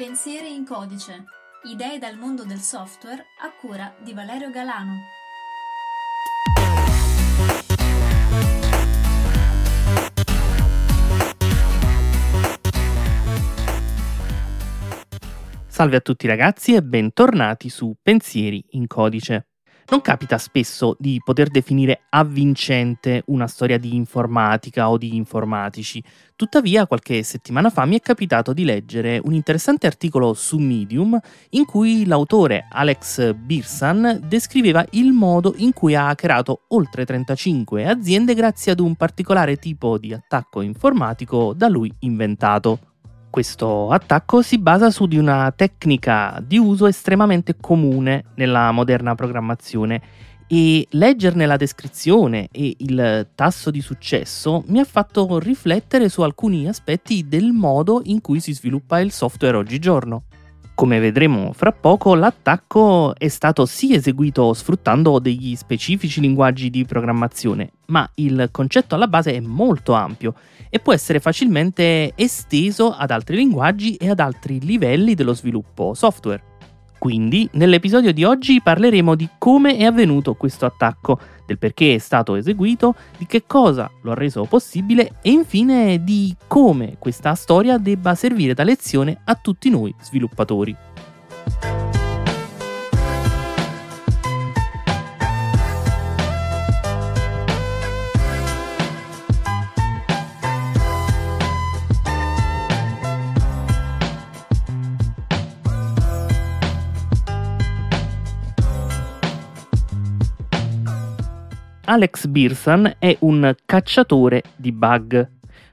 Pensieri in codice. Idee dal mondo del software a cura di Valerio Galano. Salve a tutti ragazzi e bentornati su Pensieri in codice. Non capita spesso di poter definire avvincente una storia di informatica o di informatici. Tuttavia, qualche settimana fa mi è capitato di leggere un interessante articolo su Medium in cui l'autore Alex Birsan descriveva il modo in cui ha hackerato oltre 35 aziende grazie ad un particolare tipo di attacco informatico da lui inventato. Questo attacco si basa su di una tecnica di uso estremamente comune nella moderna programmazione e leggerne la descrizione e il tasso di successo mi ha fatto riflettere su alcuni aspetti del modo in cui si sviluppa il software oggigiorno. Come vedremo fra poco, l'attacco è stato sì eseguito sfruttando degli specifici linguaggi di programmazione, ma il concetto alla base è molto ampio e può essere facilmente esteso ad altri linguaggi e ad altri livelli dello sviluppo software. Quindi, nell'episodio di oggi parleremo di come è avvenuto questo attacco, del perché è stato eseguito, di che cosa lo ha reso possibile e infine di come questa storia debba servire da lezione a tutti noi sviluppatori. Alex Birsan è un cacciatore di bug.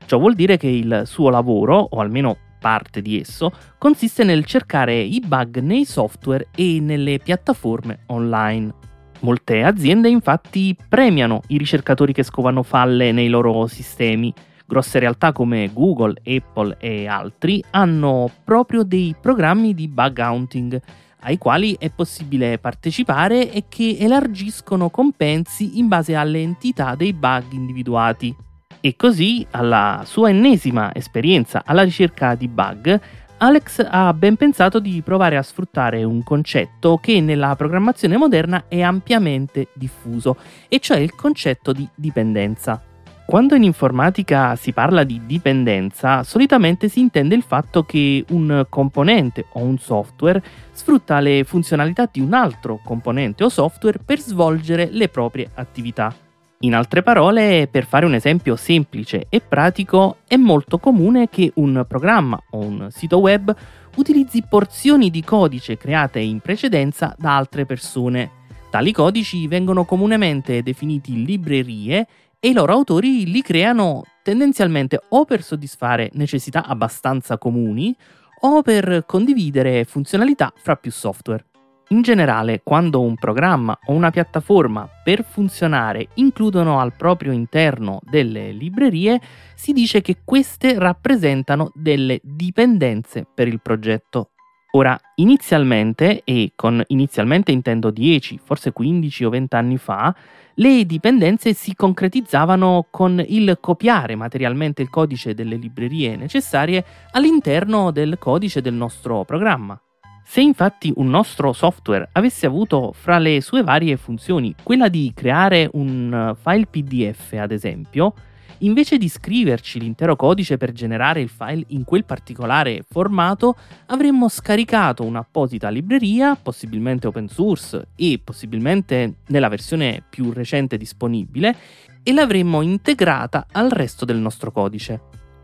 Ciò vuol dire che il suo lavoro, o almeno parte di esso, consiste nel cercare i bug nei software e nelle piattaforme online. Molte aziende infatti premiano i ricercatori che scovano falle nei loro sistemi. Grosse realtà come Google, Apple e altri hanno proprio dei programmi di bug hunting ai quali è possibile partecipare e che elargiscono compensi in base alle entità dei bug individuati. E così, alla sua ennesima esperienza alla ricerca di bug, Alex ha ben pensato di provare a sfruttare un concetto che nella programmazione moderna è ampiamente diffuso, e cioè il concetto di dipendenza. Quando in informatica si parla di dipendenza, solitamente si intende il fatto che un componente o un software sfrutta le funzionalità di un altro componente o software per svolgere le proprie attività. In altre parole, per fare un esempio semplice e pratico, è molto comune che un programma o un sito web utilizzi porzioni di codice create in precedenza da altre persone. Tali codici vengono comunemente definiti librerie e i loro autori li creano tendenzialmente o per soddisfare necessità abbastanza comuni o per condividere funzionalità fra più software. In generale, quando un programma o una piattaforma per funzionare includono al proprio interno delle librerie, si dice che queste rappresentano delle dipendenze per il progetto Ora, inizialmente, e con inizialmente intendo 10, forse 15 o 20 anni fa, le dipendenze si concretizzavano con il copiare materialmente il codice delle librerie necessarie all'interno del codice del nostro programma. Se infatti un nostro software avesse avuto fra le sue varie funzioni quella di creare un file PDF, ad esempio, invece di scriverci l'intero codice per generare il file in quel particolare formato, avremmo scaricato un'apposita libreria, possibilmente open source e possibilmente nella versione più recente disponibile, e l'avremmo integrata al resto del nostro codice.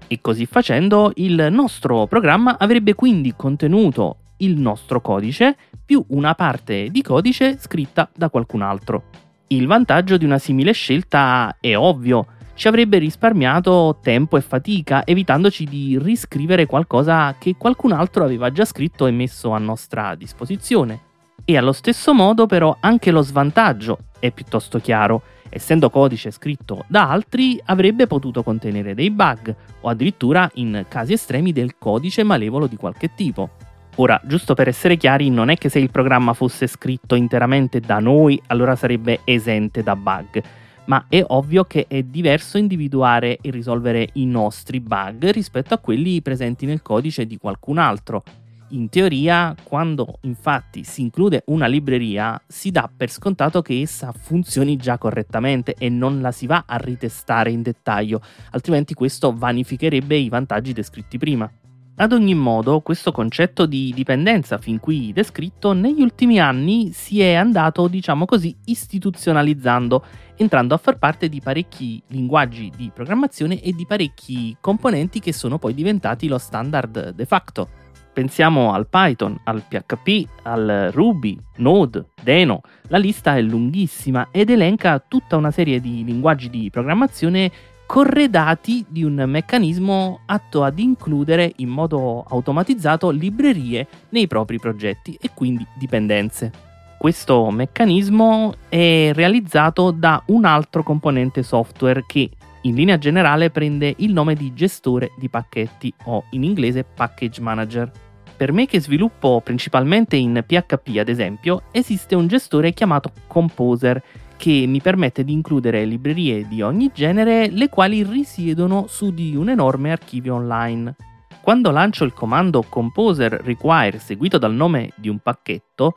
E così facendo il nostro programma avrebbe quindi contenuto il nostro codice più una parte di codice scritta da qualcun altro. Il vantaggio di una simile scelta è ovvio, ci avrebbe risparmiato tempo e fatica, evitandoci di riscrivere qualcosa che qualcun altro aveva già scritto e messo a nostra disposizione. E allo stesso modo però anche lo svantaggio è piuttosto chiaro. Essendo codice scritto da altri, avrebbe potuto contenere dei bug o addirittura in casi estremi del codice malevolo di qualche tipo. Ora, giusto per essere chiari, non è che se il programma fosse scritto interamente da noi, allora sarebbe esente da bug ma è ovvio che è diverso individuare e risolvere i nostri bug rispetto a quelli presenti nel codice di qualcun altro. In teoria, quando infatti si include una libreria, si dà per scontato che essa funzioni già correttamente e non la si va a ritestare in dettaglio, altrimenti questo vanificherebbe i vantaggi descritti prima. Ad ogni modo, questo concetto di dipendenza fin qui descritto negli ultimi anni si è andato, diciamo così, istituzionalizzando, entrando a far parte di parecchi linguaggi di programmazione e di parecchi componenti che sono poi diventati lo standard de facto. Pensiamo al Python, al PHP, al Ruby, Node, Deno. La lista è lunghissima ed elenca tutta una serie di linguaggi di programmazione corredati di un meccanismo atto ad includere in modo automatizzato librerie nei propri progetti e quindi dipendenze. Questo meccanismo è realizzato da un altro componente software che in linea generale prende il nome di gestore di pacchetti o in inglese package manager. Per me che sviluppo principalmente in PHP ad esempio, esiste un gestore chiamato Composer che mi permette di includere librerie di ogni genere le quali risiedono su di un enorme archivio online. Quando lancio il comando composer require seguito dal nome di un pacchetto,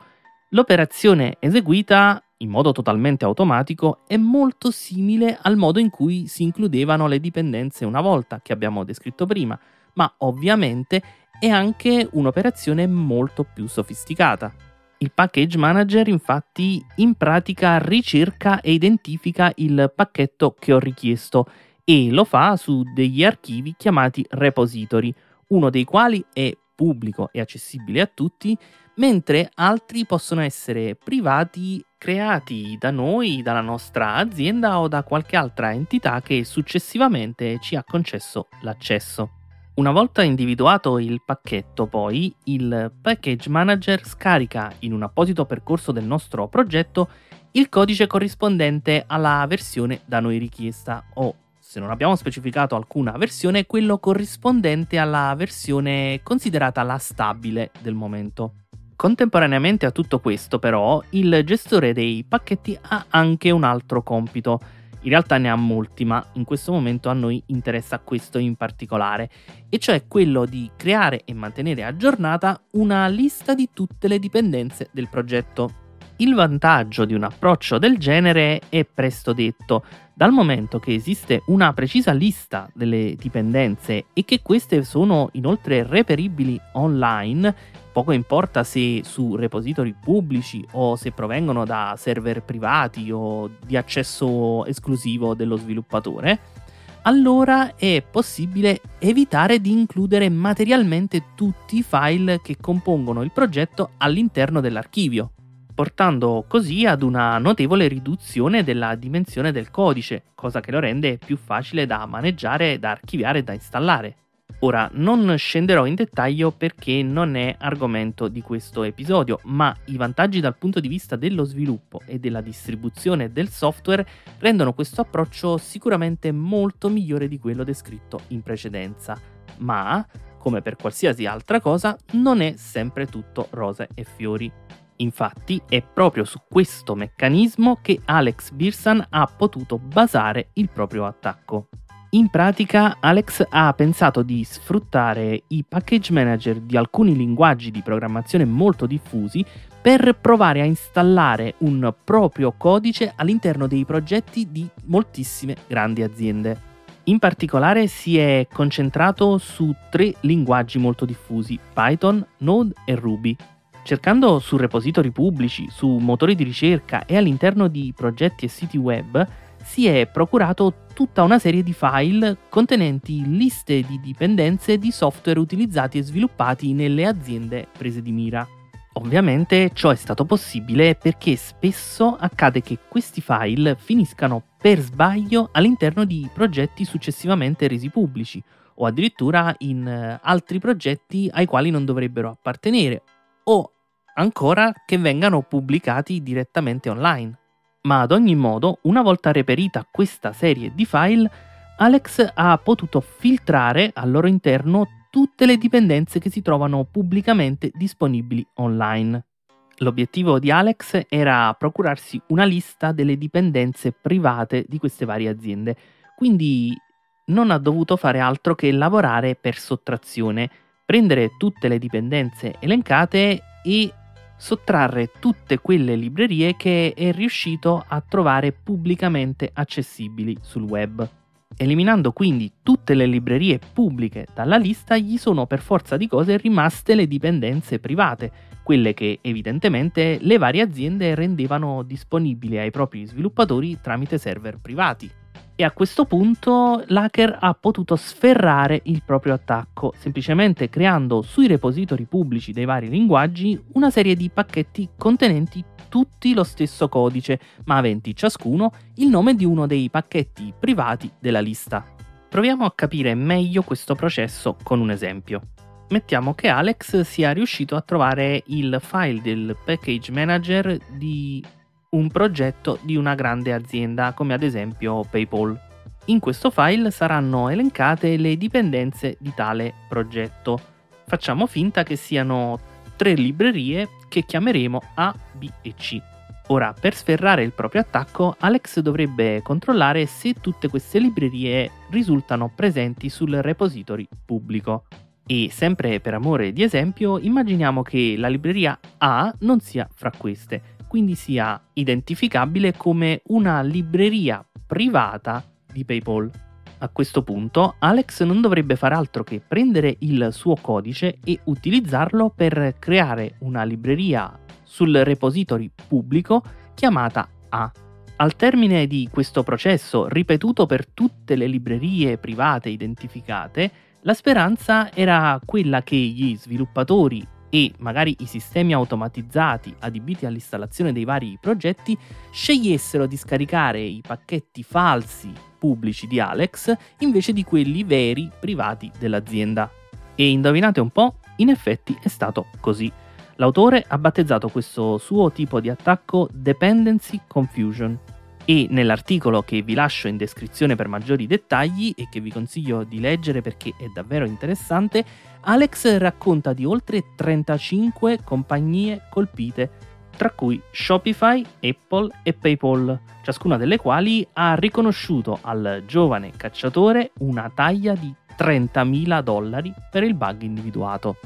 l'operazione eseguita in modo totalmente automatico è molto simile al modo in cui si includevano le dipendenze una volta che abbiamo descritto prima, ma ovviamente è anche un'operazione molto più sofisticata. Il package manager infatti in pratica ricerca e identifica il pacchetto che ho richiesto e lo fa su degli archivi chiamati repository, uno dei quali è pubblico e accessibile a tutti, mentre altri possono essere privati creati da noi, dalla nostra azienda o da qualche altra entità che successivamente ci ha concesso l'accesso. Una volta individuato il pacchetto, poi, il package manager scarica in un apposito percorso del nostro progetto il codice corrispondente alla versione da noi richiesta o, se non abbiamo specificato alcuna versione, quello corrispondente alla versione considerata la stabile del momento. Contemporaneamente a tutto questo, però, il gestore dei pacchetti ha anche un altro compito in realtà ne ha molti, ma in questo momento a noi interessa questo in particolare, e cioè quello di creare e mantenere aggiornata una lista di tutte le dipendenze del progetto. Il vantaggio di un approccio del genere è presto detto, dal momento che esiste una precisa lista delle dipendenze e che queste sono inoltre reperibili online, poco importa se su repository pubblici o se provengono da server privati o di accesso esclusivo dello sviluppatore, allora è possibile evitare di includere materialmente tutti i file che compongono il progetto all'interno dell'archivio, portando così ad una notevole riduzione della dimensione del codice, cosa che lo rende più facile da maneggiare, da archiviare e da installare. Ora, non scenderò in dettaglio perché non è argomento di questo episodio, ma i vantaggi dal punto di vista dello sviluppo e della distribuzione del software rendono questo approccio sicuramente molto migliore di quello descritto in precedenza. Ma, come per qualsiasi altra cosa, non è sempre tutto rose e fiori. Infatti è proprio su questo meccanismo che Alex Birsan ha potuto basare il proprio attacco. In pratica, Alex ha pensato di sfruttare i package manager di alcuni linguaggi di programmazione molto diffusi per provare a installare un proprio codice all'interno dei progetti di moltissime grandi aziende. In particolare si è concentrato su tre linguaggi molto diffusi, Python, Node e Ruby. Cercando su repository pubblici, su motori di ricerca e all'interno di progetti e siti web, si è procurato tutta una serie di file contenenti liste di dipendenze di software utilizzati e sviluppati nelle aziende prese di mira. Ovviamente ciò è stato possibile perché spesso accade che questi file finiscano per sbaglio all'interno di progetti successivamente resi pubblici o addirittura in eh, altri progetti ai quali non dovrebbero appartenere o ancora che vengano pubblicati direttamente online ma ad ogni modo, una volta reperita questa serie di file, Alex ha potuto filtrare al loro interno tutte le dipendenze che si trovano pubblicamente disponibili online. L'obiettivo di Alex era procurarsi una lista delle dipendenze private di queste varie aziende, quindi non ha dovuto fare altro che lavorare per sottrazione, prendere tutte le dipendenze elencate e sottrarre tutte quelle librerie che è riuscito a trovare pubblicamente accessibili sul web. Eliminando quindi tutte le librerie pubbliche dalla lista, gli sono per forza di cose rimaste le dipendenze private, quelle che evidentemente le varie aziende rendevano disponibili ai propri sviluppatori tramite server privati e a questo punto l'hacker ha potuto sferrare il proprio attacco, semplicemente creando sui repository pubblici dei vari linguaggi una serie di pacchetti contenenti tutti lo stesso codice, ma aventi ciascuno il nome di uno dei pacchetti privati della lista. Proviamo a capire meglio questo processo con un esempio. Mettiamo che Alex sia riuscito a trovare il file del package manager di un progetto di una grande azienda come ad esempio PayPal. In questo file saranno elencate le dipendenze di tale progetto. Facciamo finta che siano tre librerie che chiameremo A, B e C. Ora, per sferrare il proprio attacco, Alex dovrebbe controllare se tutte queste librerie risultano presenti sul repository pubblico. E sempre per amore di esempio, immaginiamo che la libreria A non sia fra queste, quindi sia identificabile come una libreria privata di PayPal. A questo punto Alex non dovrebbe fare altro che prendere il suo codice e utilizzarlo per creare una libreria sul repository pubblico chiamata A. Al termine di questo processo, ripetuto per tutte le librerie private identificate, la speranza era quella che gli sviluppatori e magari i sistemi automatizzati adibiti all'installazione dei vari progetti scegliessero di scaricare i pacchetti falsi pubblici di Alex invece di quelli veri privati dell'azienda. E indovinate un po', in effetti è stato così. L'autore ha battezzato questo suo tipo di attacco Dependency Confusion e nell'articolo che vi lascio in descrizione per maggiori dettagli e che vi consiglio di leggere perché è davvero interessante, Alex racconta di oltre 35 compagnie colpite, tra cui Shopify, Apple e PayPal, ciascuna delle quali ha riconosciuto al giovane cacciatore una taglia di 30.000 dollari per il bug individuato.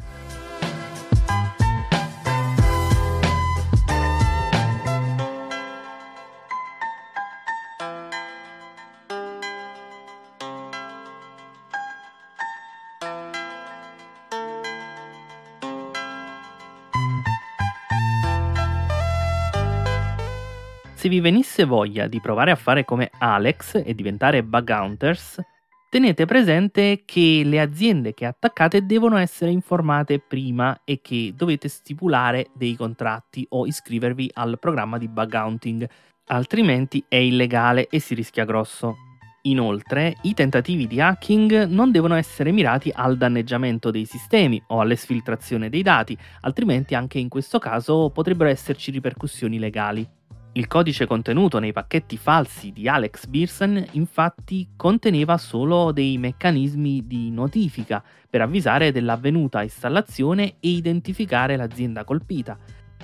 Se vi venisse voglia di provare a fare come Alex e diventare bug hunters, tenete presente che le aziende che attaccate devono essere informate prima e che dovete stipulare dei contratti o iscrivervi al programma di bug hunting, altrimenti è illegale e si rischia grosso. Inoltre, i tentativi di hacking non devono essere mirati al danneggiamento dei sistemi o all'esfiltrazione dei dati, altrimenti anche in questo caso potrebbero esserci ripercussioni legali. Il codice contenuto nei pacchetti falsi di Alex Beerson infatti conteneva solo dei meccanismi di notifica per avvisare dell'avvenuta installazione e identificare l'azienda colpita.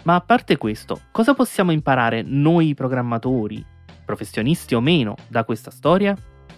Ma a parte questo, cosa possiamo imparare noi programmatori, professionisti o meno, da questa storia?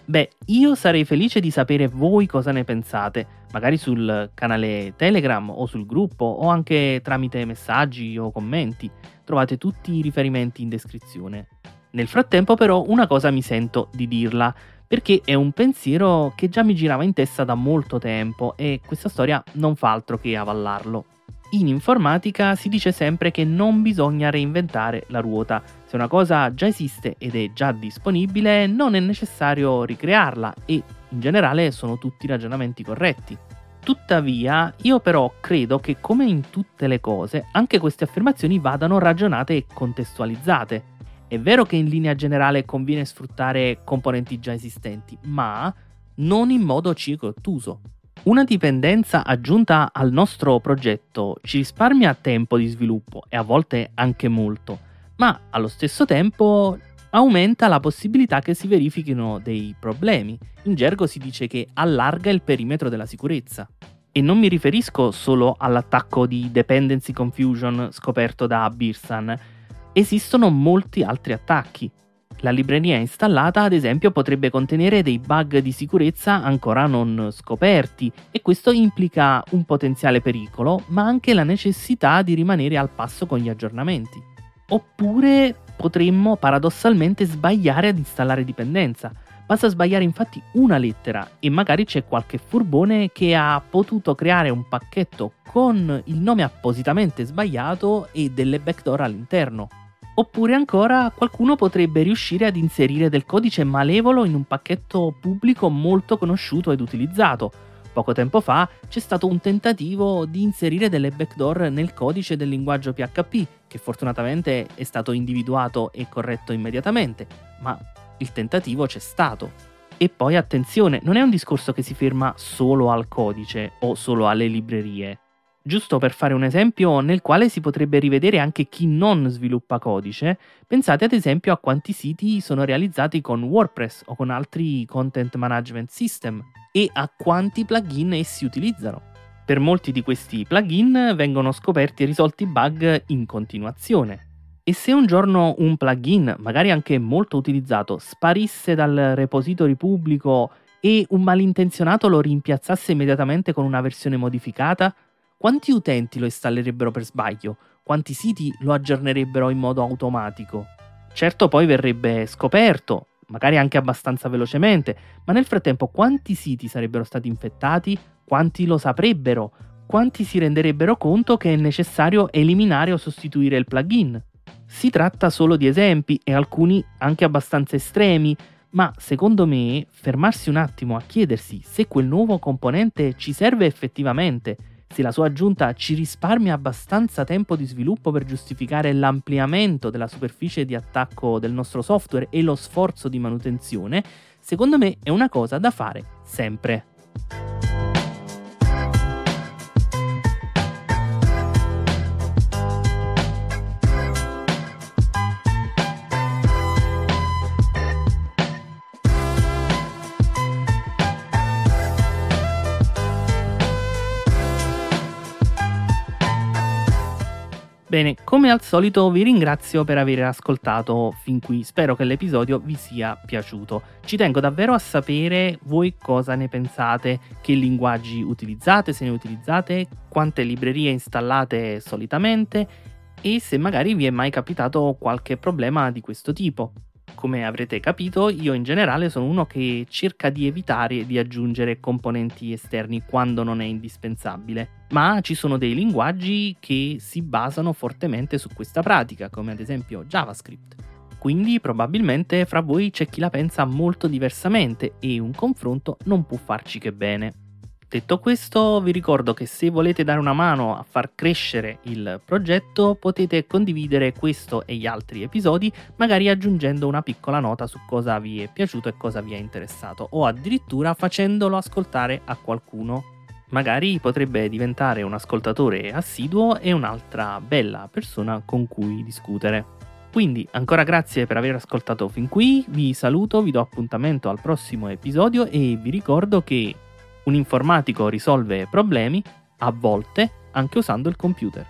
Beh, io sarei felice di sapere voi cosa ne pensate, magari sul canale Telegram o sul gruppo o anche tramite messaggi o commenti. Trovate tutti i riferimenti in descrizione. Nel frattempo però una cosa mi sento di dirla, perché è un pensiero che già mi girava in testa da molto tempo e questa storia non fa altro che avallarlo. In informatica si dice sempre che non bisogna reinventare la ruota. Se una cosa già esiste ed è già disponibile, non è necessario ricrearla e in generale sono tutti ragionamenti corretti. Tuttavia, io però credo che come in tutte le cose, anche queste affermazioni vadano ragionate e contestualizzate. È vero che in linea generale conviene sfruttare componenti già esistenti, ma non in modo cieco e ottuso. Una dipendenza aggiunta al nostro progetto ci risparmia tempo di sviluppo e a volte anche molto, ma allo stesso tempo aumenta la possibilità che si verifichino dei problemi. In gergo si dice che allarga il perimetro della sicurezza. E non mi riferisco solo all'attacco di dependency confusion scoperto da Birsan, esistono molti altri attacchi. La libreria installata, ad esempio, potrebbe contenere dei bug di sicurezza ancora non scoperti e questo implica un potenziale pericolo, ma anche la necessità di rimanere al passo con gli aggiornamenti. Oppure potremmo paradossalmente sbagliare ad installare dipendenza. Basta sbagliare infatti una lettera e magari c'è qualche furbone che ha potuto creare un pacchetto con il nome appositamente sbagliato e delle backdoor all'interno. Oppure ancora qualcuno potrebbe riuscire ad inserire del codice malevolo in un pacchetto pubblico molto conosciuto ed utilizzato. Poco tempo fa c'è stato un tentativo di inserire delle backdoor nel codice del linguaggio PHP, che fortunatamente è stato individuato e corretto immediatamente, ma il tentativo c'è stato. E poi attenzione, non è un discorso che si ferma solo al codice o solo alle librerie Giusto per fare un esempio nel quale si potrebbe rivedere anche chi non sviluppa codice, pensate ad esempio a quanti siti sono realizzati con WordPress o con altri content management system e a quanti plugin essi utilizzano. Per molti di questi plugin vengono scoperti e risolti bug in continuazione. E se un giorno un plugin, magari anche molto utilizzato, sparisse dal repository pubblico e un malintenzionato lo rimpiazzasse immediatamente con una versione modificata, quanti utenti lo installerebbero per sbaglio? Quanti siti lo aggiornerebbero in modo automatico? Certo poi verrebbe scoperto, magari anche abbastanza velocemente, ma nel frattempo quanti siti sarebbero stati infettati? Quanti lo saprebbero? Quanti si renderebbero conto che è necessario eliminare o sostituire il plugin? Si tratta solo di esempi e alcuni anche abbastanza estremi, ma secondo me fermarsi un attimo a chiedersi se quel nuovo componente ci serve effettivamente se la sua aggiunta ci risparmia abbastanza tempo di sviluppo per giustificare l'ampliamento della superficie di attacco del nostro software e lo sforzo di manutenzione, secondo me è una cosa da fare sempre. Bene, come al solito vi ringrazio per aver ascoltato fin qui, spero che l'episodio vi sia piaciuto. Ci tengo davvero a sapere voi cosa ne pensate, che linguaggi utilizzate, se ne utilizzate, quante librerie installate solitamente e se magari vi è mai capitato qualche problema di questo tipo come avrete capito, io in generale sono uno che cerca di evitare di aggiungere componenti esterni quando non è indispensabile, ma ci sono dei linguaggi che si basano fortemente su questa pratica, come ad esempio JavaScript. Quindi probabilmente fra voi c'è chi la pensa molto diversamente e un confronto non può farci che bene. Detto questo, vi ricordo che se volete dare una mano a far crescere il progetto, potete condividere questo e gli altri episodi, magari aggiungendo una piccola nota su cosa vi è piaciuto e cosa vi è interessato, o addirittura facendolo ascoltare a qualcuno. Magari potrebbe diventare un ascoltatore assiduo e un'altra bella persona con cui discutere. Quindi ancora grazie per aver ascoltato fin qui, vi saluto, vi do appuntamento al prossimo episodio e vi ricordo che un informatico risolve problemi, a volte anche usando il computer.